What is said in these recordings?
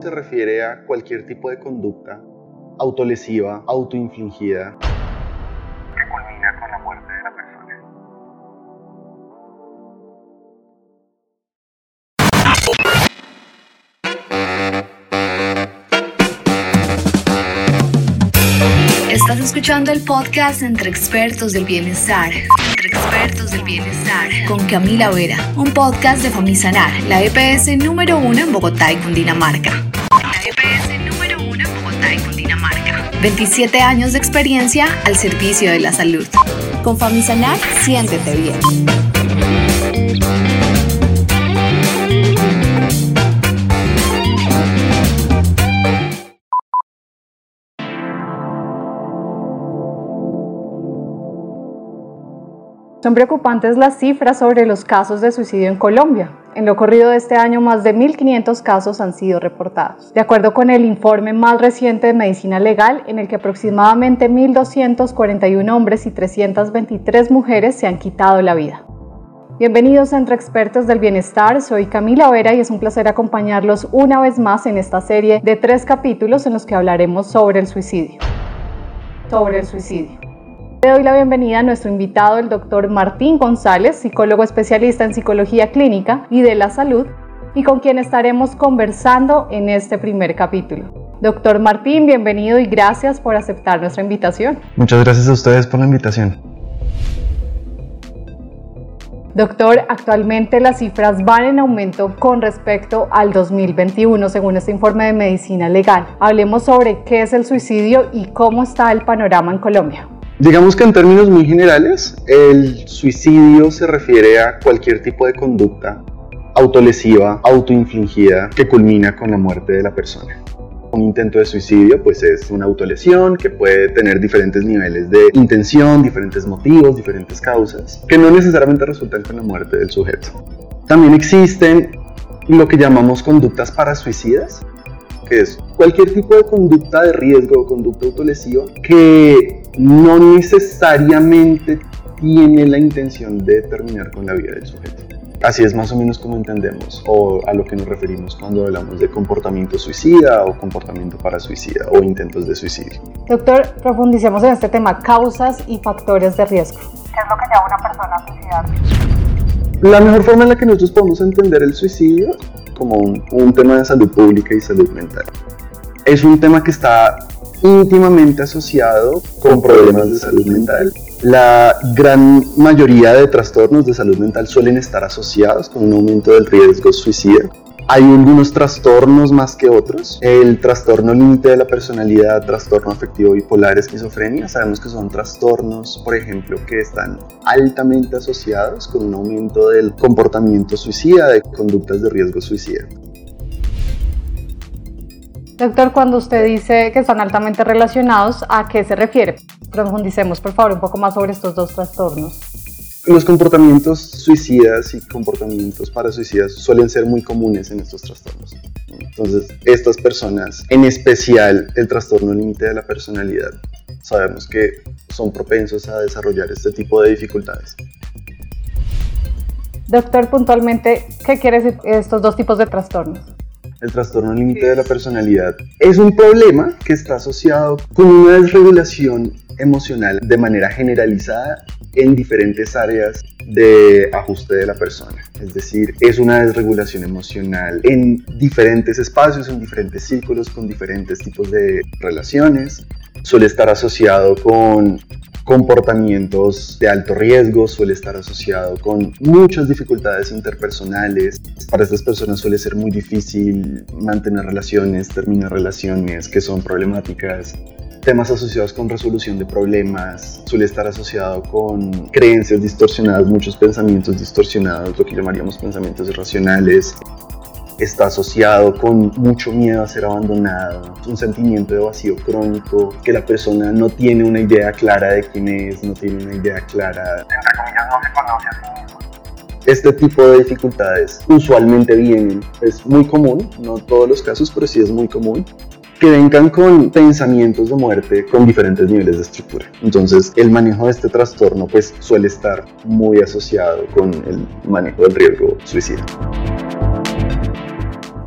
Se refiere a cualquier tipo de conducta autolesiva, autoinfligida, que culmina con la muerte de la persona. Estás escuchando el podcast Entre Expertos del Bienestar. Con Camila Vera. Un podcast de Famisanar, la EPS número uno en Bogotá y Cundinamarca. La EPS número uno en Bogotá y Cundinamarca. 27 años de experiencia al servicio de la salud. Con Famisanar, siéntete bien. Son preocupantes las cifras sobre los casos de suicidio en Colombia. En lo corrido de este año, más de 1.500 casos han sido reportados. De acuerdo con el informe más reciente de Medicina Legal, en el que aproximadamente 1.241 hombres y 323 mujeres se han quitado la vida. Bienvenidos a Entre Expertos del Bienestar, soy Camila Vera y es un placer acompañarlos una vez más en esta serie de tres capítulos en los que hablaremos sobre el suicidio. Sobre el suicidio. Le doy la bienvenida a nuestro invitado, el doctor Martín González, psicólogo especialista en psicología clínica y de la salud, y con quien estaremos conversando en este primer capítulo. Doctor Martín, bienvenido y gracias por aceptar nuestra invitación. Muchas gracias a ustedes por la invitación. Doctor, actualmente las cifras van en aumento con respecto al 2021, según este informe de medicina legal. Hablemos sobre qué es el suicidio y cómo está el panorama en Colombia. Digamos que en términos muy generales, el suicidio se refiere a cualquier tipo de conducta autolesiva, autoinfligida, que culmina con la muerte de la persona. Un intento de suicidio pues es una autolesión que puede tener diferentes niveles de intención, diferentes motivos, diferentes causas, que no necesariamente resultan con la muerte del sujeto. También existen lo que llamamos conductas parasuicidas, que es cualquier tipo de conducta de riesgo o conducta autolesiva que no necesariamente tiene la intención de terminar con la vida del sujeto. Así es más o menos como entendemos o a lo que nos referimos cuando hablamos de comportamiento suicida o comportamiento para suicida o intentos de suicidio. Doctor, profundicemos en este tema, causas y factores de riesgo. ¿Qué es lo que lleva a una persona a suicidarse? La mejor forma en la que nosotros podemos entender el suicidio como un, un tema de salud pública y salud mental es un tema que está íntimamente asociado con problemas de salud mental. La gran mayoría de trastornos de salud mental suelen estar asociados con un aumento del riesgo suicida. Hay algunos trastornos más que otros. El trastorno límite de la personalidad, trastorno afectivo bipolar, esquizofrenia, sabemos que son trastornos, por ejemplo, que están altamente asociados con un aumento del comportamiento suicida, de conductas de riesgo suicida. Doctor, cuando usted dice que están altamente relacionados, ¿a qué se refiere? Profundicemos, por favor, un poco más sobre estos dos trastornos. Los comportamientos suicidas y comportamientos parasuicidas suelen ser muy comunes en estos trastornos. Entonces, estas personas, en especial el trastorno límite de la personalidad, sabemos que son propensos a desarrollar este tipo de dificultades. Doctor, puntualmente, ¿qué quiere decir estos dos tipos de trastornos? El trastorno límite de la personalidad es un problema que está asociado con una desregulación emocional de manera generalizada en diferentes áreas de ajuste de la persona. Es decir, es una desregulación emocional en diferentes espacios, en diferentes círculos, con diferentes tipos de relaciones. Suele estar asociado con comportamientos de alto riesgo, suele estar asociado con muchas dificultades interpersonales. Para estas personas suele ser muy difícil mantener relaciones, terminar relaciones que son problemáticas. Temas asociados con resolución de problemas, suele estar asociado con creencias distorsionadas, muchos pensamientos distorsionados, lo que llamaríamos pensamientos irracionales, está asociado con mucho miedo a ser abandonado, un sentimiento de vacío crónico, que la persona no tiene una idea clara de quién es, no tiene una idea clara. Entre comillas, no se conoce a sí mismo. Este tipo de dificultades usualmente vienen, es muy común, no todos los casos, pero sí es muy común, que vengan con pensamientos de muerte con diferentes niveles de estructura. Entonces, el manejo de este trastorno pues suele estar muy asociado con el manejo del riesgo suicida.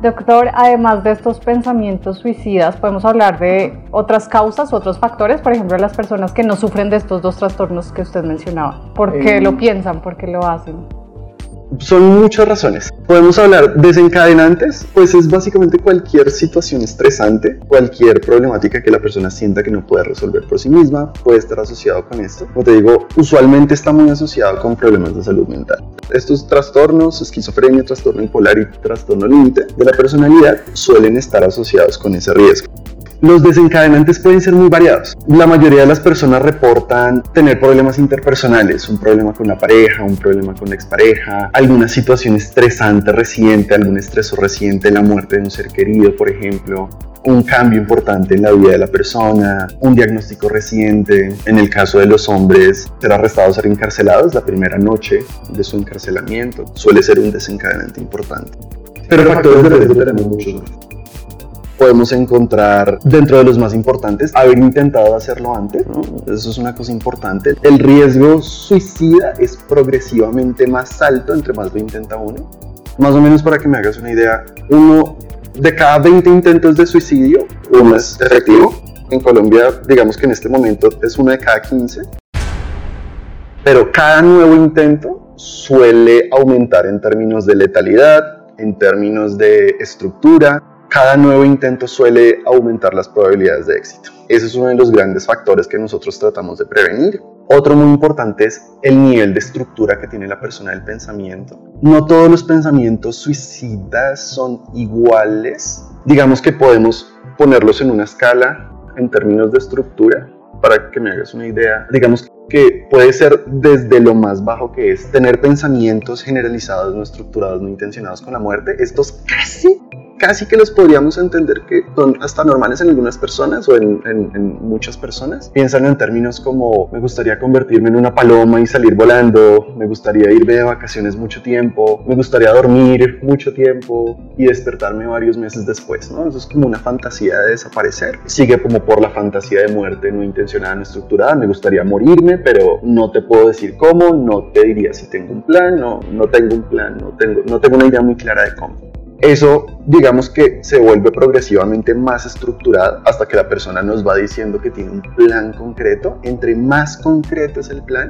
Doctor, además de estos pensamientos suicidas, podemos hablar de otras causas, otros factores, por ejemplo, las personas que no sufren de estos dos trastornos que usted mencionaba. ¿Por qué Eh, lo piensan? ¿Por qué lo hacen? Son muchas razones. Podemos hablar desencadenantes, pues es básicamente cualquier situación estresante, cualquier problemática que la persona sienta que no puede resolver por sí misma, puede estar asociado con esto. Como te digo, usualmente está muy asociado con problemas de salud mental. Estos trastornos, esquizofrenia, trastorno bipolar y trastorno límite de la personalidad, suelen estar asociados con ese riesgo. Los desencadenantes pueden ser muy variados. La mayoría de las personas reportan tener problemas interpersonales, un problema con la pareja, un problema con la expareja, alguna situación estresante reciente, algún estresor reciente, la muerte de un ser querido, por ejemplo, un cambio importante en la vida de la persona, un diagnóstico reciente. En el caso de los hombres, ser arrestados, ser encarcelados la primera noche de su encarcelamiento suele ser un desencadenante importante. Pero factores de riesgo tenemos muchos más podemos encontrar dentro de los más importantes haber intentado hacerlo antes, ¿no? eso es una cosa importante. El riesgo suicida es progresivamente más alto entre más lo intenta uno. Más o menos para que me hagas una idea, uno de cada 20 intentos de suicidio, uno es efectivo. En Colombia, digamos que en este momento es uno de cada 15. Pero cada nuevo intento suele aumentar en términos de letalidad, en términos de estructura, cada nuevo intento suele aumentar las probabilidades de éxito. Ese es uno de los grandes factores que nosotros tratamos de prevenir. Otro muy importante es el nivel de estructura que tiene la persona del pensamiento. No todos los pensamientos suicidas son iguales. Digamos que podemos ponerlos en una escala en términos de estructura para que me hagas una idea. Digamos que puede ser desde lo más bajo que es tener pensamientos generalizados, no estructurados, no intencionados con la muerte. Estos casi casi que los podríamos entender que son hasta normales en algunas personas o en, muchas personas. Piénsalo en términos como me gustaría convertirme en una paloma y salir volando, me gustaría irme de vacaciones mucho tiempo, me gustaría dormir mucho tiempo y despertarme varios meses después, ¿no? Eso es como una fantasía de desaparecer. Sigue como por la fantasía de muerte no intencionada, no estructurada. Me gustaría morirme, pero no te puedo decir cómo, no te diría si tengo un plan, no, no tengo un plan, no tengo, no tengo una idea muy clara de cómo. Eso, digamos que se vuelve progresivamente más estructurado hasta que la persona nos va diciendo que tiene un plan concreto. Entre más concreto es el plan,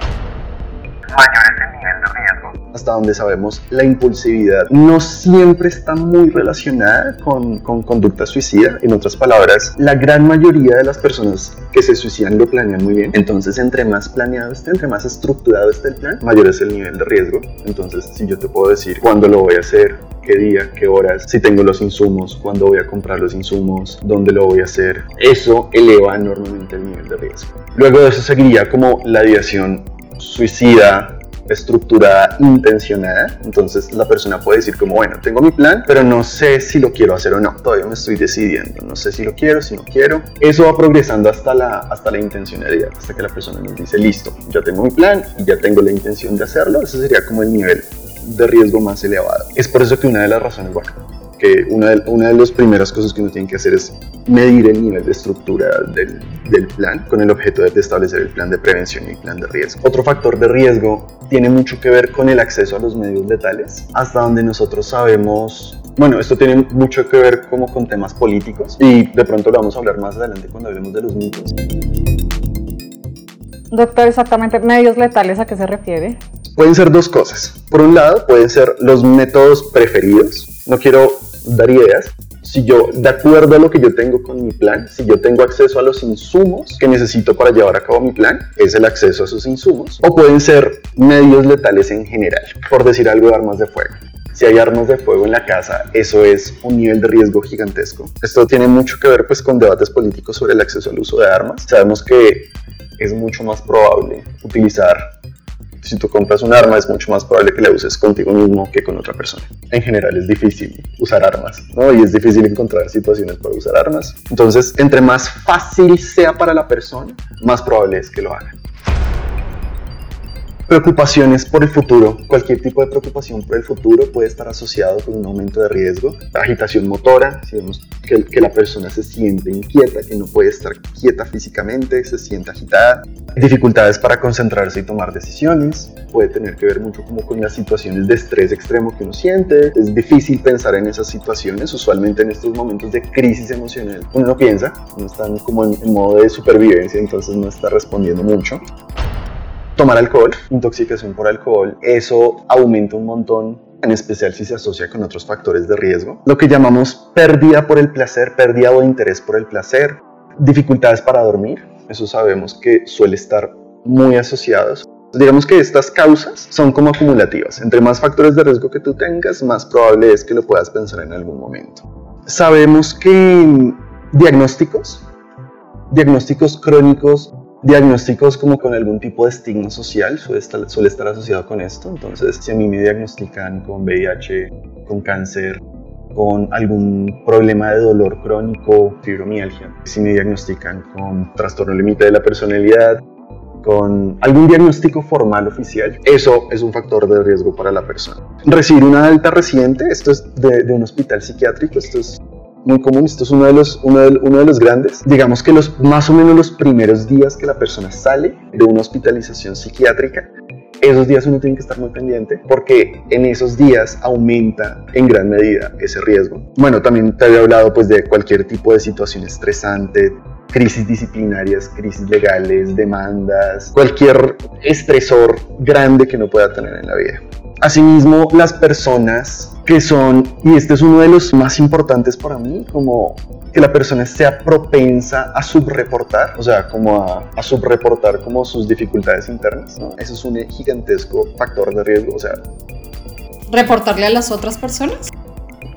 mayor es el nivel de riesgo. Hasta donde sabemos, la impulsividad no siempre está muy relacionada con, con conducta suicida. En otras palabras, la gran mayoría de las personas que se suicidan lo planean muy bien. Entonces, entre más planeado esté, entre más estructurado esté el plan, mayor es el nivel de riesgo. Entonces, si yo te puedo decir cuándo lo voy a hacer, qué día, qué horas, si tengo los insumos, cuándo voy a comprar los insumos, dónde lo voy a hacer, eso eleva enormemente el nivel de riesgo. Luego de eso seguiría como la ideación suicida, estructurada, intencionada. Entonces la persona puede decir como, bueno, tengo mi plan, pero no sé si lo quiero hacer o no. Todavía me estoy decidiendo. No sé si lo quiero, si no quiero. Eso va progresando hasta la, hasta la intencionalidad, hasta que la persona nos dice, listo, ya tengo mi plan y ya tengo la intención de hacerlo. Ese sería como el nivel de riesgo más elevado. Es por eso que una de las razones, bueno, que una de, una de las primeras cosas que uno tiene que hacer es medir el nivel de estructura del, del, plan con el objeto de establecer el plan de prevención y el plan de riesgo. Otro factor de riesgo tiene mucho que ver con el acceso a los medios letales, hasta donde nosotros sabemos bueno, esto tiene mucho que ver como con temas políticos y de pronto lo vamos a hablar más adelante cuando hablemos de los mitos. Doctor, exactamente, medios letales, ¿a qué se refiere? Pueden ser dos cosas. Por un lado, pueden ser los métodos preferidos. No quiero dar ideas. Si yo, de acuerdo a lo que yo tengo con mi plan, si yo tengo acceso a los insumos que necesito para llevar a cabo mi plan, es el acceso a esos insumos. O pueden ser medios letales en general, por decir algo de armas de fuego. Si hay armas de fuego en la casa, eso es un nivel de riesgo gigantesco. Esto tiene mucho que ver pues con debates políticos sobre el acceso al uso de armas. Sabemos que es mucho más probable utilizar si tú compras un arma es mucho más probable que la uses contigo mismo que con otra persona. En general es difícil usar armas, ¿no? Y es difícil encontrar situaciones para usar armas. Entonces, entre más fácil sea para la persona, más probable es que lo haga. Preocupaciones por el futuro. Cualquier tipo de preocupación por el futuro puede estar asociado con un aumento de riesgo. Agitación motora, si vemos que, que la persona se siente inquieta, que no puede estar quieta físicamente, se siente agitada. Dificultades para concentrarse y tomar decisiones. Puede tener que ver mucho como con las situaciones de estrés extremo que uno siente. Es difícil pensar en esas situaciones. Usualmente en estos momentos de crisis emocional uno no piensa, uno está como en, en modo de supervivencia, entonces no está respondiendo mucho tomar alcohol, intoxicación por alcohol, eso aumenta un montón, en especial si se asocia con otros factores de riesgo. Lo que llamamos pérdida por el placer, pérdida o interés por el placer, dificultades para dormir, eso sabemos que suele estar muy asociados. Digamos que estas causas son como acumulativas. Entre más factores de riesgo que tú tengas, más probable es que lo puedas pensar en algún momento. Sabemos que diagnósticos, diagnósticos crónicos diagnósticos como con algún tipo de estigma social suele estar, asociado con esto. Entonces, si a mí me diagnostican con VIH, con cáncer, con algún problema de dolor crónico, fibromialgia, si me diagnostican con trastorno límite de la personalidad, con algún diagnóstico formal oficial, eso es un factor de riesgo para la persona. Recibir una alta reciente, esto es de, de un hospital psiquiátrico, esto es muy común, esto es uno de, los, uno, de, uno de los grandes. Digamos que los, más o menos los primeros días que la persona sale de una hospitalización psiquiátrica, esos días uno tiene que estar muy pendiente porque en esos días aumenta en gran medida ese riesgo. Bueno, también te había hablado pues de cualquier tipo de situación estresante, crisis disciplinarias, crisis legales, demandas, cualquier estresor grande que uno pueda tener en la vida. Asimismo, las personas que son, y este es uno de los más importantes para mí, como que la persona sea propensa a subreportar, o sea, como a, a subreportar como sus dificultades internas, ¿no? Eso es un gigantesco factor de riesgo, o sea... ¿Reportarle a las otras personas?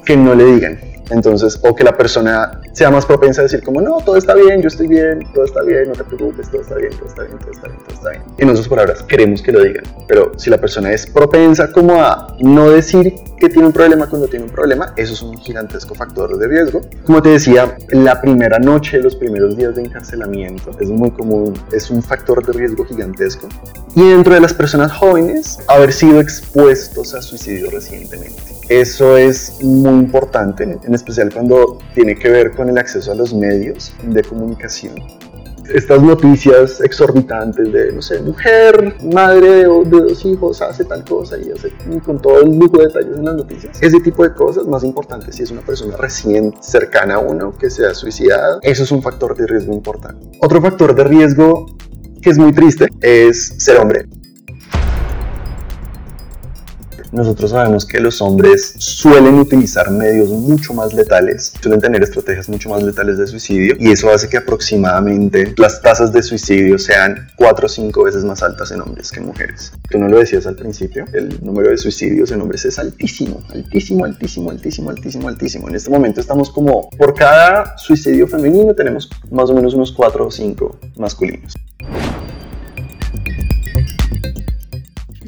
Que no le digan, entonces, o que la persona sea más propensa a decir como, no, todo está bien, yo estoy bien, todo está bien, no te preocupes, todo está bien, todo está bien, todo está bien, todo está bien. En otras palabras, queremos que lo digan, pero si la persona es propensa como a no decir que tiene un problema cuando tiene un problema, eso es un gigantesco factor de riesgo. Como te decía, la primera noche, los primeros días de encarcelamiento es muy común, es un factor de riesgo gigantesco. Y dentro de las personas jóvenes, haber sido expuestos a suicidio recientemente. Eso es muy importante, en especial cuando tiene que ver con el acceso a los medios de comunicación. Estas noticias exorbitantes de, no sé, mujer, madre de dos hijos, hace tal cosa y hace con todo el lujo de detalles en las noticias. Ese tipo de cosas, más importante si es una persona recién cercana a uno que se ha suicidado, eso es un factor de riesgo importante. Otro factor de riesgo que es muy triste es ser hombre. Nosotros sabemos que los hombres suelen utilizar medios mucho más letales, suelen tener estrategias mucho más letales de suicidio y eso hace que aproximadamente las tasas de suicidio sean 4 o 5 veces más altas en hombres que en mujeres. Tú no lo decías al principio, el número de suicidios en hombres es altísimo, altísimo, altísimo, altísimo, altísimo, altísimo. En este momento estamos como por cada suicidio femenino tenemos más o menos unos 4 o 5 masculinos.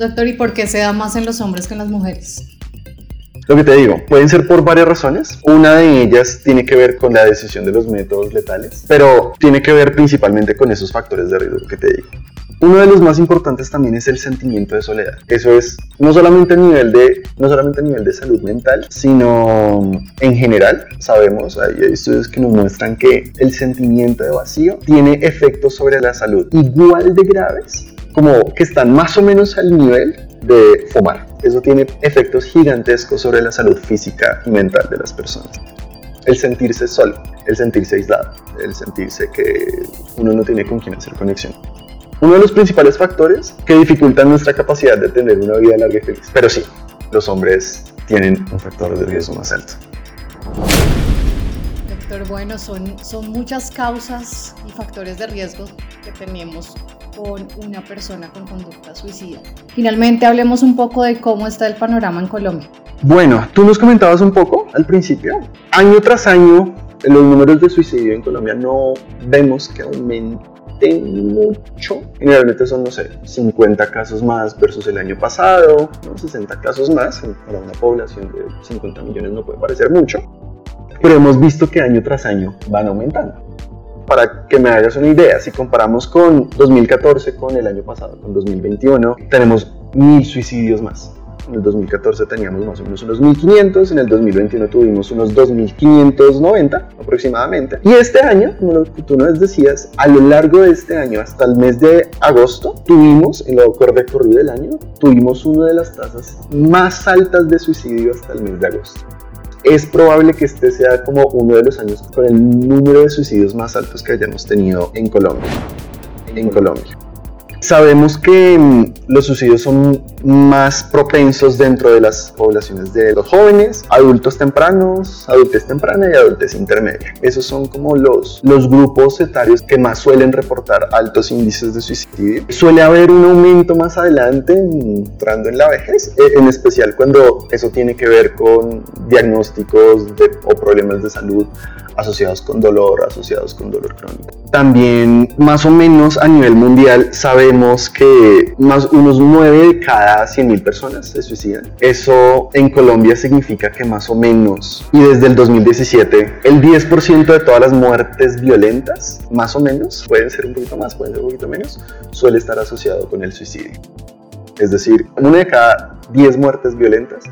Doctor, ¿y por qué se da más en los hombres que en las mujeres? Lo que te digo, pueden ser por varias razones. Una de ellas tiene que ver con la decisión de los métodos letales, pero tiene que ver principalmente con esos factores de riesgo que te digo. Uno de los más importantes también es el sentimiento de soledad. Eso es no solamente a nivel de, no solamente a nivel de salud mental, sino en general. Sabemos, hay estudios que nos muestran que el sentimiento de vacío tiene efectos sobre la salud igual de graves como que están más o menos al nivel de fumar. Eso tiene efectos gigantescos sobre la salud física y mental de las personas. El sentirse solo, el sentirse aislado, el sentirse que uno no tiene con quién hacer conexión. Uno de los principales factores que dificultan nuestra capacidad de tener una vida larga y feliz. Pero sí, los hombres tienen un factor de riesgo más alto. Doctor, bueno, son, son muchas causas y factores de riesgo que tenemos con una persona con conducta suicida. Finalmente hablemos un poco de cómo está el panorama en Colombia. Bueno, tú nos comentabas un poco al principio. Año tras año, los números de suicidio en Colombia no vemos que aumenten mucho. Generalmente son, no sé, 50 casos más versus el año pasado, ¿no? 60 casos más. Para una población de 50 millones no puede parecer mucho. Pero hemos visto que año tras año van aumentando para que me hagas una idea, si comparamos con 2014 con el año pasado, con 2021, tenemos mil suicidios más. En el 2014 teníamos más o menos unos 1.500, en el 2021 tuvimos unos 2.590 aproximadamente. Y este año, como tú nos decías, a lo largo de este año, hasta el mes de agosto, tuvimos, en lo recorrido del año, tuvimos una de las tasas más altas de suicidio hasta el mes de agosto es probable que este sea como uno de los años con el número de suicidios más altos que hayamos tenido en Colombia. En Colombia. Sabemos que mm, los suicidios son más propensos dentro de las poblaciones de los jóvenes, adultos tempranos, adultez temprana y adultez intermedia. Esos son como los, los grupos etarios que más suelen reportar altos índices de suicidio. Suele haber un aumento más adelante entrando en la vejez, e, en especial cuando eso tiene que ver con diagnósticos o problemas de salud asociados con dolor, asociados con dolor crónico. También más o menos a nivel mundial sabemos que más unos 9 de cada 100.000 personas se suicidan. Eso en Colombia significa que más o menos, y desde el 2017, el 10% de todas las muertes violentas, más o menos, pueden ser un poquito más, pueden ser un poquito menos, suele estar asociado con el suicidio. Es decir, una de cada 10 muertes violentas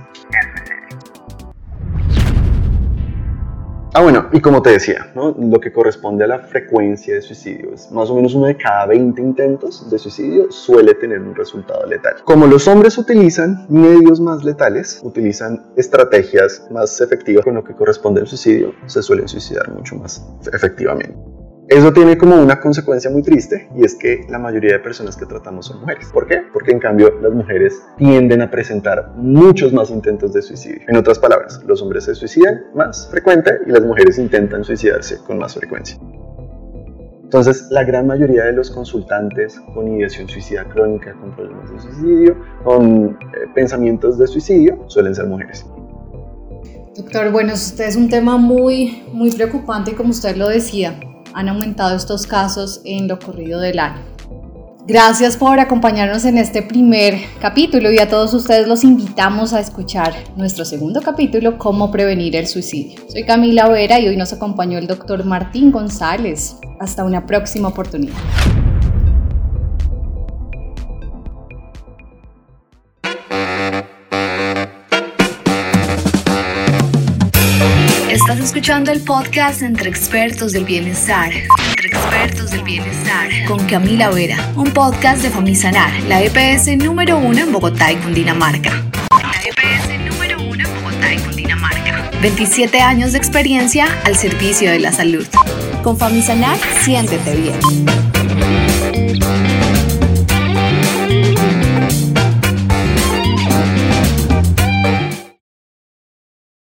Ah, bueno, y como te decía, lo que corresponde a la frecuencia de suicidio es más o menos uno de cada 20 intentos de suicidio suele tener un resultado letal. Como los hombres utilizan medios más letales, utilizan estrategias más efectivas con lo que corresponde al suicidio, se suelen suicidar mucho más efectivamente. Eso tiene como una consecuencia muy triste y es que la mayoría de personas que tratamos son mujeres. ¿Por qué? Porque en cambio las mujeres tienden a presentar muchos más intentos de suicidio. En otras palabras, los hombres se suicidan más frecuente y las mujeres intentan suicidarse con más frecuencia. Entonces, la gran mayoría de los consultantes con ideación suicida crónica, con problemas de suicidio, con eh, pensamientos de suicidio, suelen ser mujeres. Doctor, bueno, este es un tema muy, muy preocupante, como usted lo decía han aumentado estos casos en lo corrido del año. Gracias por acompañarnos en este primer capítulo y a todos ustedes los invitamos a escuchar nuestro segundo capítulo, Cómo prevenir el suicidio. Soy Camila Vera y hoy nos acompañó el doctor Martín González. Hasta una próxima oportunidad. Estás escuchando el podcast Entre Expertos del Bienestar. Entre Expertos del Bienestar. Con Camila Vera. Un podcast de Famisanar, la EPS número uno en Bogotá y Cundinamarca. La EPS número uno en Bogotá y Cundinamarca. 27 años de experiencia al servicio de la salud. Con Famisanar, siéntete bien.